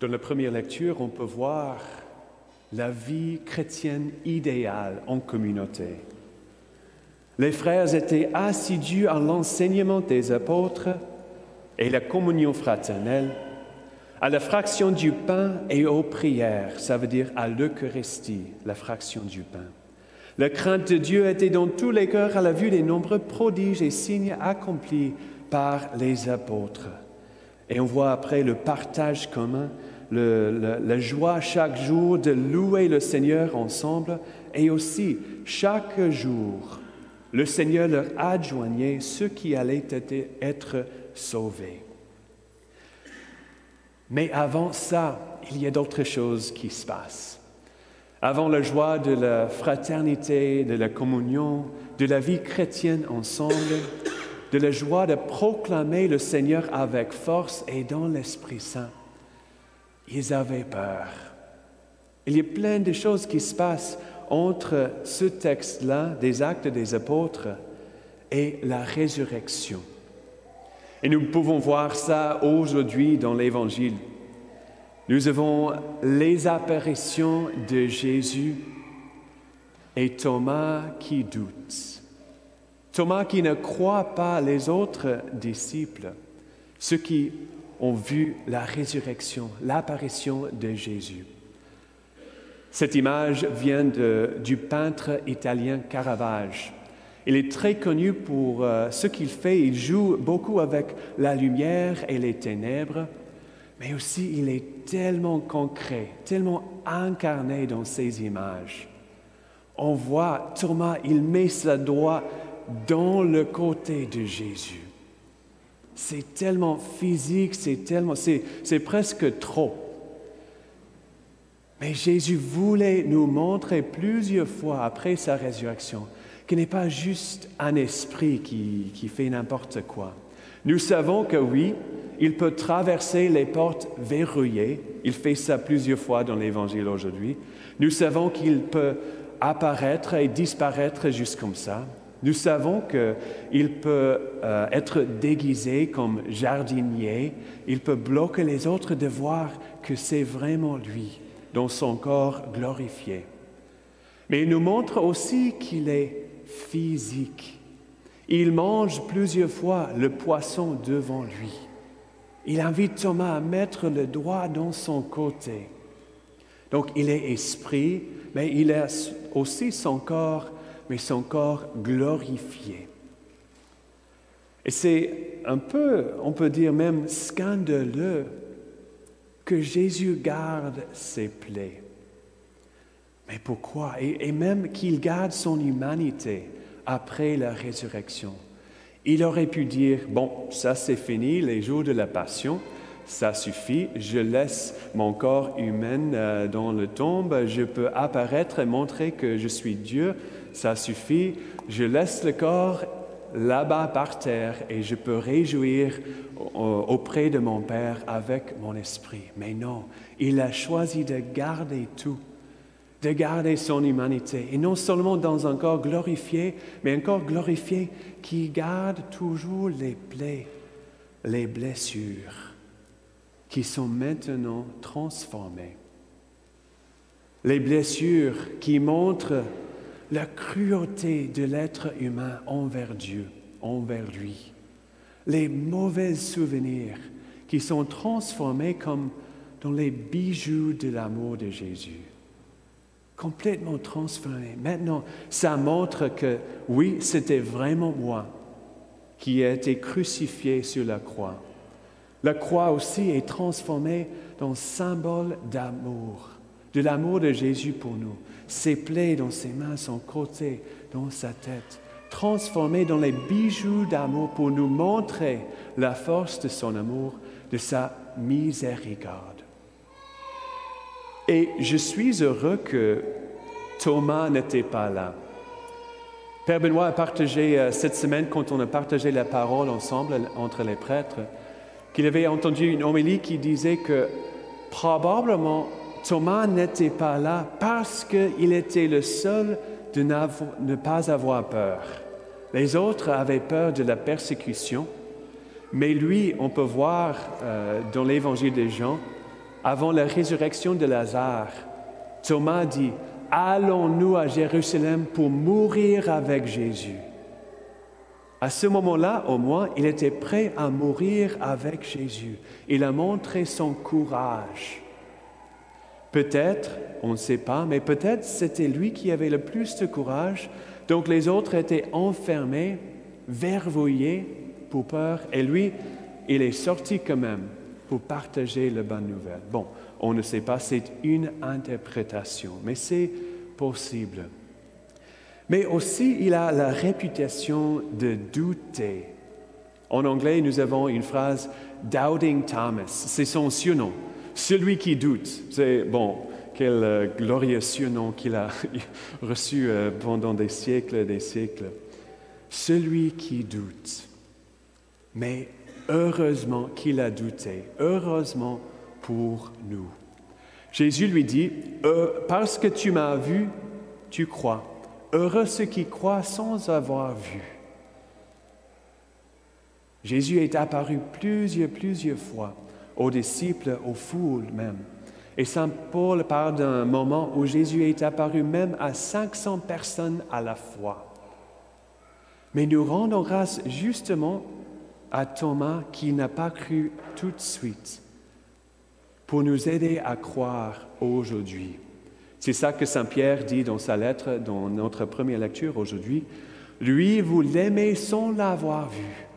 Dans la première lecture, on peut voir la vie chrétienne idéale en communauté. Les frères étaient assidus à l'enseignement des apôtres et la communion fraternelle, à la fraction du pain et aux prières, ça veut dire à l'Eucharistie, la fraction du pain. La crainte de Dieu était dans tous les cœurs à la vue des nombreux prodiges et signes accomplis par les apôtres. Et on voit après le partage commun la joie chaque jour de louer le Seigneur ensemble et aussi chaque jour, le Seigneur leur adjoignait ceux qui allaient être sauvés. Mais avant ça, il y a d'autres choses qui se passent. Avant la joie de la fraternité, de la communion, de la vie chrétienne ensemble, de la joie de proclamer le Seigneur avec force et dans l'Esprit Saint, ils avaient peur. Il y a plein de choses qui se passent entre ce texte-là, des actes des apôtres, et la résurrection. Et nous pouvons voir ça aujourd'hui dans l'Évangile. Nous avons les apparitions de Jésus et Thomas qui doute. Thomas qui ne croit pas les autres disciples, ceux qui ont vu la résurrection, l'apparition de Jésus. Cette image vient du peintre italien Caravage. Il est très connu pour euh, ce qu'il fait. Il joue beaucoup avec la lumière et les ténèbres, mais aussi il est tellement concret, tellement incarné dans ses images. On voit Thomas, il met sa doigt dans le côté de Jésus. C'est tellement physique, c'est tellement, c'est presque trop. Mais Jésus voulait nous montrer plusieurs fois après sa résurrection qu'il n'est pas juste un esprit qui, qui fait n'importe quoi. Nous savons que oui, il peut traverser les portes verrouillées. Il fait ça plusieurs fois dans l'Évangile aujourd'hui. Nous savons qu'il peut apparaître et disparaître juste comme ça. Nous savons qu'il peut euh, être déguisé comme jardinier, il peut bloquer les autres de voir que c'est vraiment lui, dans son corps glorifié. Mais il nous montre aussi qu'il est physique. Il mange plusieurs fois le poisson devant lui. Il invite Thomas à mettre le doigt dans son côté. Donc il est esprit, mais il a aussi son corps mais son corps glorifié. Et c'est un peu, on peut dire même scandaleux, que Jésus garde ses plaies. Mais pourquoi? Et, même qu'il garde son humanité après la résurrection. Il aurait pu dire, bon, ça c'est fini, les jours de la passion, ça suffit, je laisse mon corps humain euh, dans le tombe, je peux apparaître et montrer que je suis Dieu, ça suffit, je laisse le corps là-bas par terre et je peux réjouir auprès de mon Père avec mon esprit. Mais non, il a choisi de garder tout, de garder son humanité, et non seulement dans un corps glorifié, mais un corps glorifié qui garde toujours les plaies, les blessures, qui sont maintenant transformées. Les blessures qui montrent la cruauté de l'être humain envers Dieu, envers lui, les mauvais souvenirs qui sont transformés comme dans les bijoux de l'amour de Jésus. Complètement transformés. Maintenant, ça montre que oui, c'était vraiment moi qui ai été crucifié sur la croix. La croix aussi est transformée dans symbole d'amour, de l'amour de Jésus pour nous ses plaies dans ses mains, son côté, dans sa tête, transformées dans les bijoux d'amour pour nous montrer la force de son amour, de sa miséricorde. Et je suis heureux que Thomas n'était pas là. Père Benoît a partagé euh, cette semaine, quand on a partagé la parole ensemble entre les prêtres, qu'il avait entendu une homélie qui disait que probablement Thomas n'était pas là parce qu'il était le seul de ne pas avoir peur. Les autres avaient peur de la persécution, mais lui, on peut voir euh, dans l'évangile des Jean avant la résurrection de Lazare, Thomas dit, Allons-nous à Jérusalem pour mourir avec Jésus? À ce moment-là, au moins, il était prêt à mourir avec Jésus. Il a montré son courage. Peut-être, on ne sait pas, mais peut-être c'était lui qui avait le plus de courage, donc les autres étaient enfermés, verrouillés pour peur, et lui, il est sorti quand même pour partager la bonne nouvelle. Bon, on ne sait pas, c'est une interprétation, mais c'est possible. Mais aussi, il a la réputation de douter. En anglais, nous avons une phrase Doubting Thomas, c'est son surnom. Celui qui doute, c'est bon, quel euh, glorieux surnom qu'il a reçu euh, pendant des siècles et des siècles. Celui qui doute. Mais heureusement qu'il a douté, heureusement pour nous. Jésus lui dit, euh, parce que tu m'as vu, tu crois. Heureux ceux qui croient sans avoir vu. Jésus est apparu plusieurs, plusieurs fois aux disciples, aux foules même. Et Saint Paul parle d'un moment où Jésus est apparu même à 500 personnes à la fois. Mais nous rendons grâce justement à Thomas qui n'a pas cru tout de suite pour nous aider à croire aujourd'hui. C'est ça que Saint Pierre dit dans sa lettre, dans notre première lecture aujourd'hui. Lui, vous l'aimez sans l'avoir vu.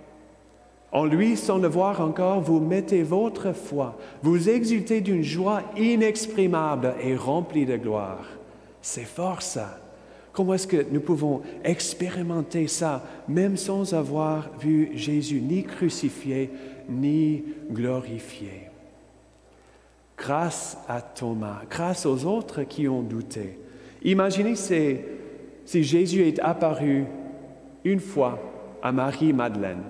En lui, sans le voir encore, vous mettez votre foi, vous exultez d'une joie inexprimable et remplie de gloire. C'est fort ça. Comment est-ce que nous pouvons expérimenter ça même sans avoir vu Jésus ni crucifié ni glorifié? Grâce à Thomas, grâce aux autres qui ont douté. Imaginez si, si Jésus est apparu une fois à Marie-Madeleine.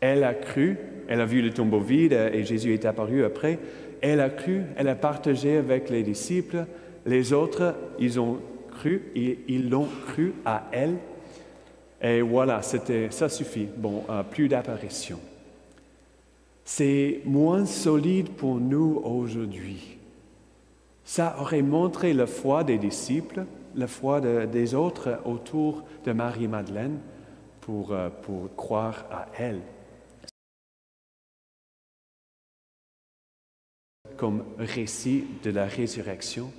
Elle a cru, elle a vu le tombeau vide et Jésus est apparu après. Elle a cru, elle a partagé avec les disciples. Les autres, ils ont cru, et ils l'ont cru à elle. Et voilà, c'était, ça suffit. Bon, euh, plus d'apparition. C'est moins solide pour nous aujourd'hui. Ça aurait montré la foi des disciples, la foi des autres autour de Marie-Madeleine pour, euh, pour croire à elle. Comme récit de la résurrection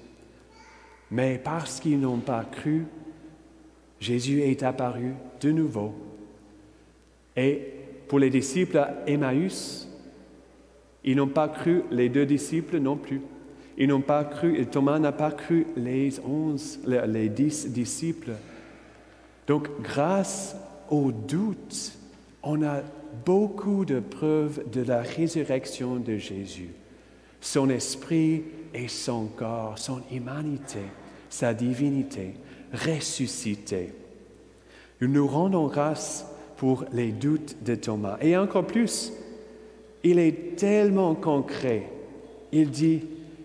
mais parce qu'ils n'ont pas cru, Jésus est apparu de nouveau. Et pour les disciples à Emmaüs, ils n'ont pas cru, les deux disciples non plus. Ils n'ont pas cru, Thomas n'a pas cru les onze, les dix disciples. Donc, grâce au doute, on a beaucoup de preuves de la résurrection de Jésus. Son esprit et son corps, son humanité, sa divinité ressuscité. Nous rendons grâce pour les doutes de Thomas. Et encore plus, il est tellement concret. Il dit,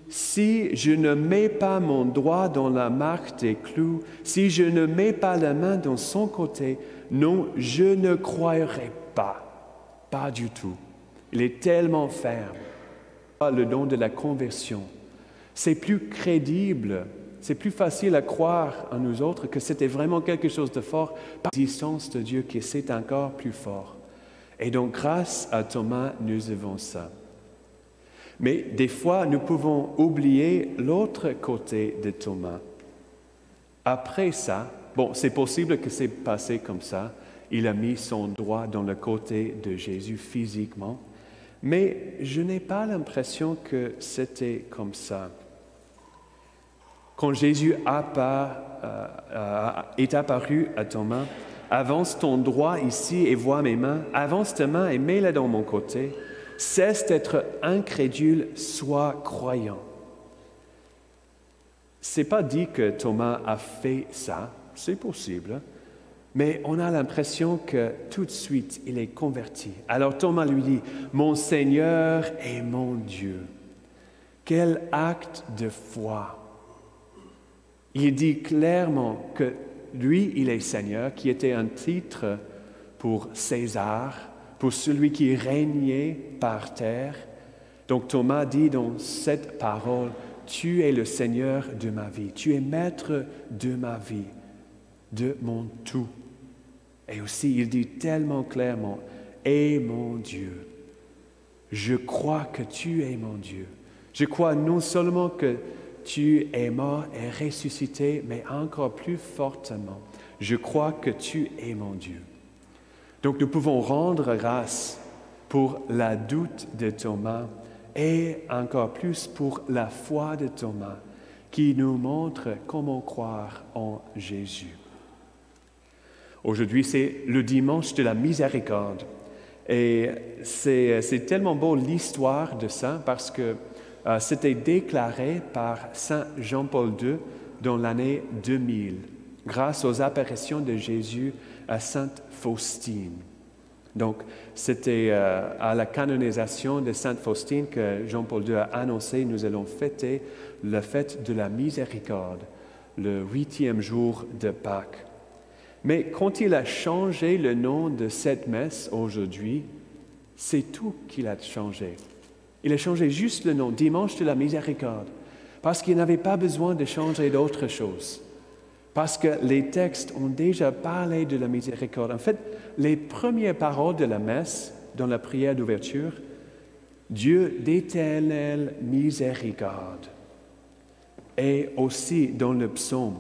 si je ne mets pas mon doigt dans la marque des clous, si je ne mets pas la main dans son côté, non, je ne croirai pas. Pas du tout. Il est tellement ferme. Le don de la conversion c'est plus crédible, c'est plus facile à croire en nous autres que c'était vraiment quelque chose de fort par l'existence de Dieu qui c'est encore plus fort. Et donc grâce à Thomas, nous avons ça. Mais des fois, nous pouvons oublier l'autre côté de Thomas. Après ça, bon, c'est possible que c'est passé comme ça. Il a mis son doigt dans le côté de Jésus physiquement, mais je n'ai pas l'impression que c'était comme ça. Quand Jésus euh, euh, est apparu à Thomas, avance ton droit ici et vois mes mains, avance ta main et mets-la dans mon côté, cesse d'être incrédule, sois croyant. C'est pas dit que Thomas a fait ça, c'est possible, mais on a l'impression que tout de suite il est converti. Alors Thomas lui dit, mon Seigneur et mon Dieu. Quel acte de foi il dit clairement que lui, il est Seigneur, qui était un titre pour César, pour celui qui régnait par terre. Donc Thomas dit dans cette parole, tu es le Seigneur de ma vie, tu es maître de ma vie, de mon tout. Et aussi, il dit tellement clairement, et mon Dieu. Je crois que tu es mon Dieu. Je crois non seulement que tu es mort et ressuscité, mais encore plus fortement, je crois que tu es mon Dieu. Donc nous pouvons rendre grâce pour la doute de Thomas et encore plus pour la foi de Thomas qui nous montre comment croire en Jésus. Aujourd'hui, c'est le dimanche de la miséricorde. Et c'est tellement beau l'histoire de ça parce que euh, c'était déclaré par Saint Jean-Paul II dans l'année 2000 grâce aux apparitions de Jésus à Sainte Faustine. Donc, c'était euh, à la canonisation de Sainte Faustine que Jean-Paul II a annoncé, nous allons fêter la fête de la miséricorde, le huitième jour de Pâques. Mais quand il a changé le nom de cette messe aujourd'hui, c'est tout qu'il a changé. Il a changé juste le nom, dimanche de la miséricorde, parce qu'il n'avait pas besoin de changer d'autre chose. Parce que les textes ont déjà parlé de la miséricorde. En fait, les premières paroles de la messe, dans la prière d'ouverture, Dieu d'éternelle miséricorde. Et aussi dans le psaume,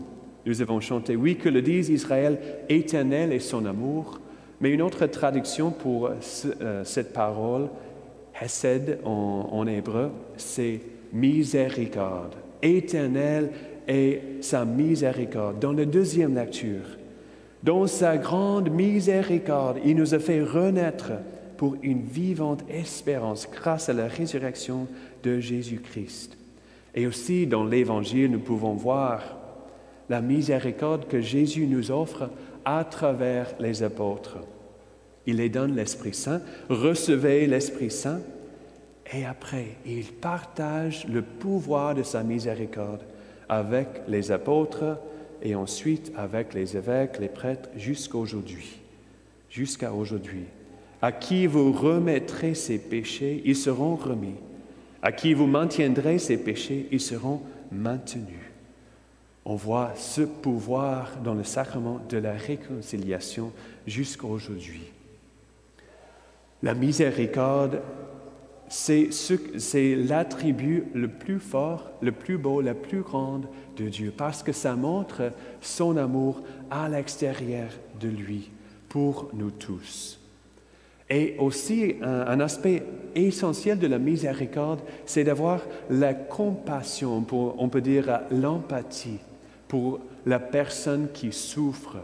nous avons chanté, oui, que le dise Israël, éternel est son amour. Mais une autre traduction pour euh, cette parole, Hesed en, en hébreu, c'est miséricorde. Éternel est sa miséricorde. Dans la deuxième lecture, dans sa grande miséricorde, il nous a fait renaître pour une vivante espérance grâce à la résurrection de Jésus-Christ. Et aussi dans l'Évangile, nous pouvons voir la miséricorde que Jésus nous offre à travers les apôtres. Il les donne l'Esprit Saint, recevez l'Esprit Saint, et après, il partage le pouvoir de sa miséricorde avec les apôtres et ensuite avec les évêques, les prêtres, jusqu'à aujourd'hui. Jusqu'à aujourd'hui. À qui vous remettrez ces péchés, ils seront remis. À qui vous maintiendrez ces péchés, ils seront maintenus. On voit ce pouvoir dans le sacrement de la réconciliation jusqu'à aujourd'hui. La miséricorde c'est l'attribut le plus fort, le plus beau, la plus grande de Dieu, parce que ça montre son amour à l'extérieur de lui, pour nous tous. Et aussi, un, aspect essentiel de la miséricorde, c'est d'avoir la compassion, on peut dire l'empathie pour la personne qui souffre.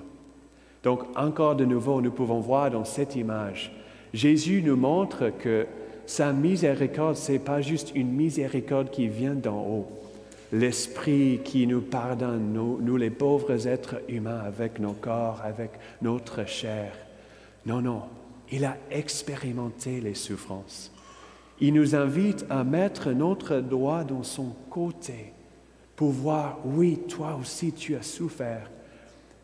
Donc, encore de nouveau, nous pouvons voir dans cette image, Jésus nous montre que sa miséricorde, ce n'est pas juste une miséricorde qui vient d'en haut. L'Esprit qui nous pardonne, nous, nous les pauvres êtres humains, avec nos corps, avec notre chair. Non, non, il a expérimenté les souffrances. Il nous invite à mettre notre doigt dans son côté pour voir, oui, toi aussi tu as souffert.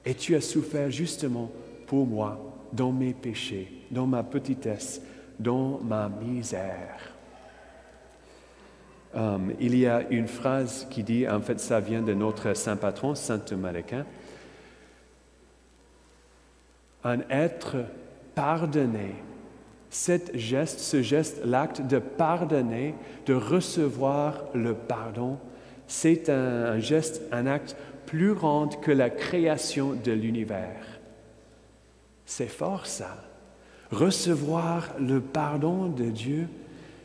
Et tu as souffert justement pour moi, dans mes péchés, dans ma petitesse, dans ma misère. Um, il y a une phrase qui dit, en fait ça vient de notre saint patron, Saint d'Aquin, un être pardonné, cet geste, ce geste, l'acte de pardonner, de recevoir le pardon, c'est un, geste, un acte plus grand que la création de l'univers. C'est fort ça. Recevoir le pardon de Dieu,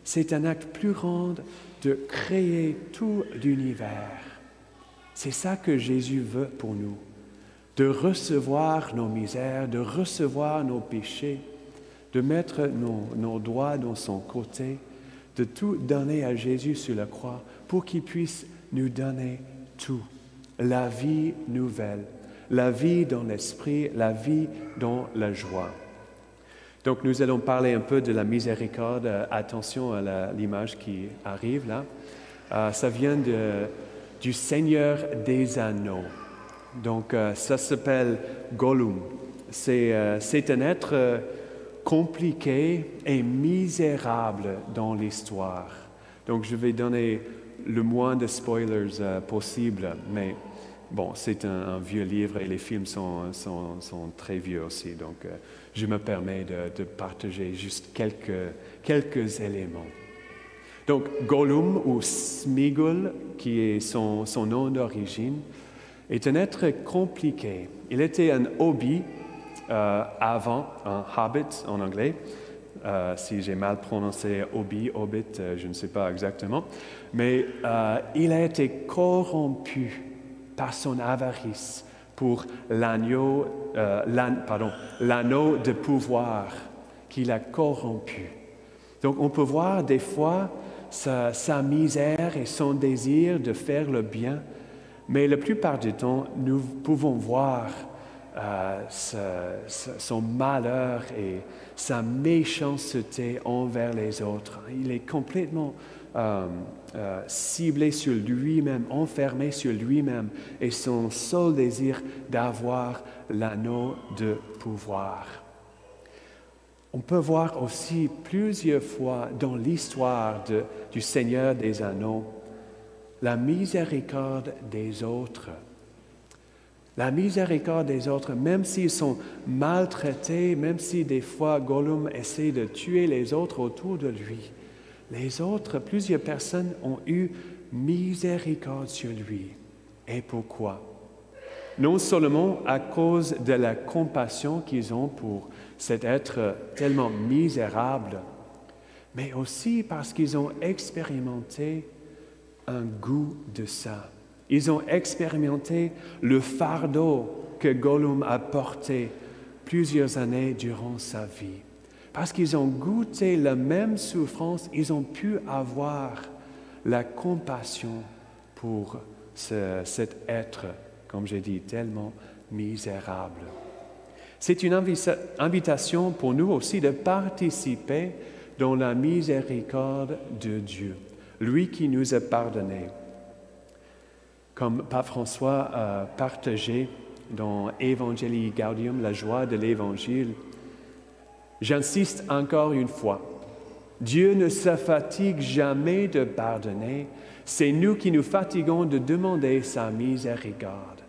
c'est un acte plus grand de créer tout l'univers. C'est ça que Jésus veut pour nous, de recevoir nos misères, de recevoir nos péchés, de mettre nos doigts dans son côté, de tout donner à Jésus sur la croix pour qu'il puisse nous donner tout, la vie nouvelle, la vie dans l'esprit, la vie dans la joie. Donc nous allons parler un peu de la miséricorde. Euh, attention à l'image qui arrive là. Euh, ça vient du Seigneur des Anneaux. Donc euh, ça s'appelle Gollum. C'est un être compliqué et misérable dans l'histoire. Donc je vais donner le moins de spoilers euh, possible, mais bon, c'est un, vieux livre et les films sont, sont, très vieux aussi, donc euh, je me permets de, partager juste quelques, quelques éléments. Donc Gollum ou Smigul, qui est son, son nom d'origine, est un être compliqué. Il était un hobby euh, avant, un habit en anglais, euh, si j'ai mal prononcé hobby, hobbit, euh, je ne sais pas exactement, mais euh, il a été corrompu par son avarice pour l'anneau de pouvoir qu'il a corrompu. Donc on peut voir des fois sa, sa, misère et son désir de faire le bien, mais la plupart du temps, nous pouvons voir son malheur et sa méchanceté envers les autres. Il est complètement euh, euh, ciblé sur lui-même, enfermé sur lui-même et son seul désir d'avoir l'anneau de pouvoir. On peut voir aussi plusieurs fois dans l'histoire du Seigneur des Anneaux la miséricorde des autres la miséricorde des autres, même s'ils sont maltraités, même si des fois Gollum essaie de tuer les autres autour de lui, les autres, plusieurs personnes ont eu miséricorde sur lui. Et pourquoi? Non seulement à cause de la compassion qu'ils ont pour cet être tellement misérable, mais aussi parce qu'ils ont expérimenté un goût de ça ils ont expérimenté le fardeau que Gollum a porté plusieurs années durant sa vie. Parce qu'ils ont goûté la même souffrance, ils ont pu avoir la compassion pour cet être, comme j'ai dit, tellement misérable. C'est une invitation pour nous aussi de participer dans la miséricorde de Dieu, lui qui nous a pardonné comme Pape François a partagé dans Evangelii Gaudium, la joie de l'Évangile, j'insiste encore une fois, Dieu ne se fatigue jamais de pardonner, c'est nous qui nous fatiguons de demander sa miséricorde.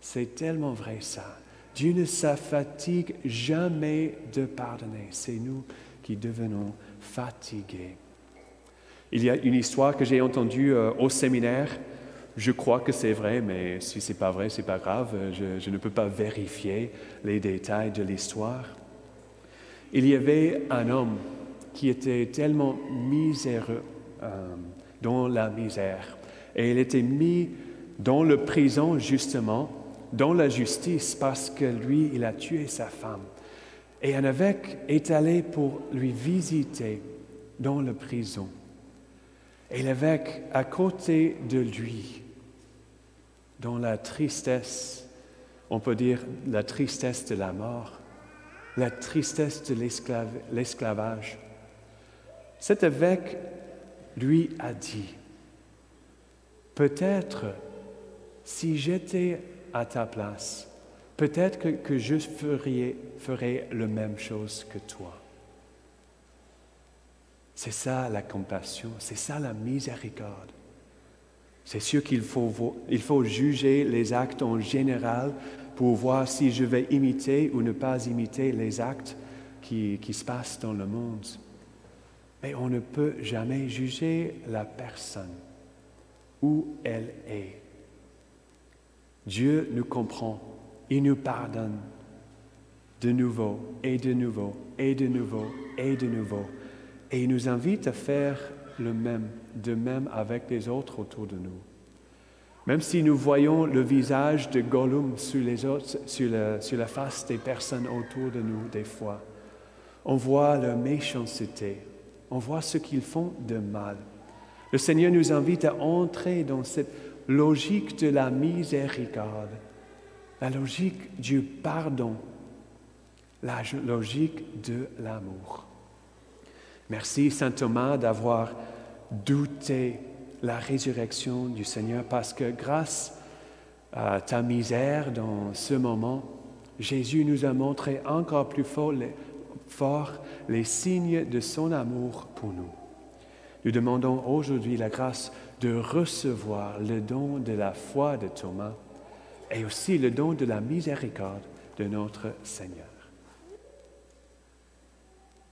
C'est tellement vrai ça. Dieu ne se fatigue jamais de pardonner, c'est nous qui devenons fatigués. Il y a une histoire que j'ai entendue euh, au séminaire je crois que c'est vrai, mais si ce n'est pas vrai, ce n'est pas grave. Je, ne peux pas vérifier les détails de l'histoire. Il y avait un homme qui était tellement miséreux euh, dans la misère. Et il était mis dans le prison, justement, dans la justice, parce que lui, il a tué sa femme. Et un évêque est allé pour lui visiter dans la prison. Et l'évêque, à côté de lui, dans la tristesse, on peut dire la tristesse de la mort, la tristesse de l'esclavage. Cet évêque lui a dit, peut-être si j'étais à ta place, peut-être que, je ferais, ferais la même chose que toi. C'est ça la compassion, c'est ça la miséricorde. C'est sûr qu'il faut, juger les actes en général pour voir si je vais imiter ou ne pas imiter les actes qui se passent dans le monde. Mais on ne peut jamais juger la personne où elle est. Dieu nous comprend, il nous pardonne de nouveau et de nouveau et de nouveau et de nouveau. Et il nous invite à faire le même, de même avec les autres autour de nous. Même si nous voyons le visage de Gollum sur, les autres, sur, la, face des personnes autour de nous des fois, on voit leur méchanceté, on voit ce qu'ils font de mal. Le Seigneur nous invite à entrer dans cette logique de la miséricorde, la logique du pardon, la logique de l'amour. Merci Saint Thomas d'avoir douté la résurrection du Seigneur parce que grâce à ta misère dans ce moment, Jésus nous a montré encore plus fort les, signes de son amour pour nous. Nous demandons aujourd'hui la grâce de recevoir le don de la foi de Thomas et aussi le don de la miséricorde de notre Seigneur.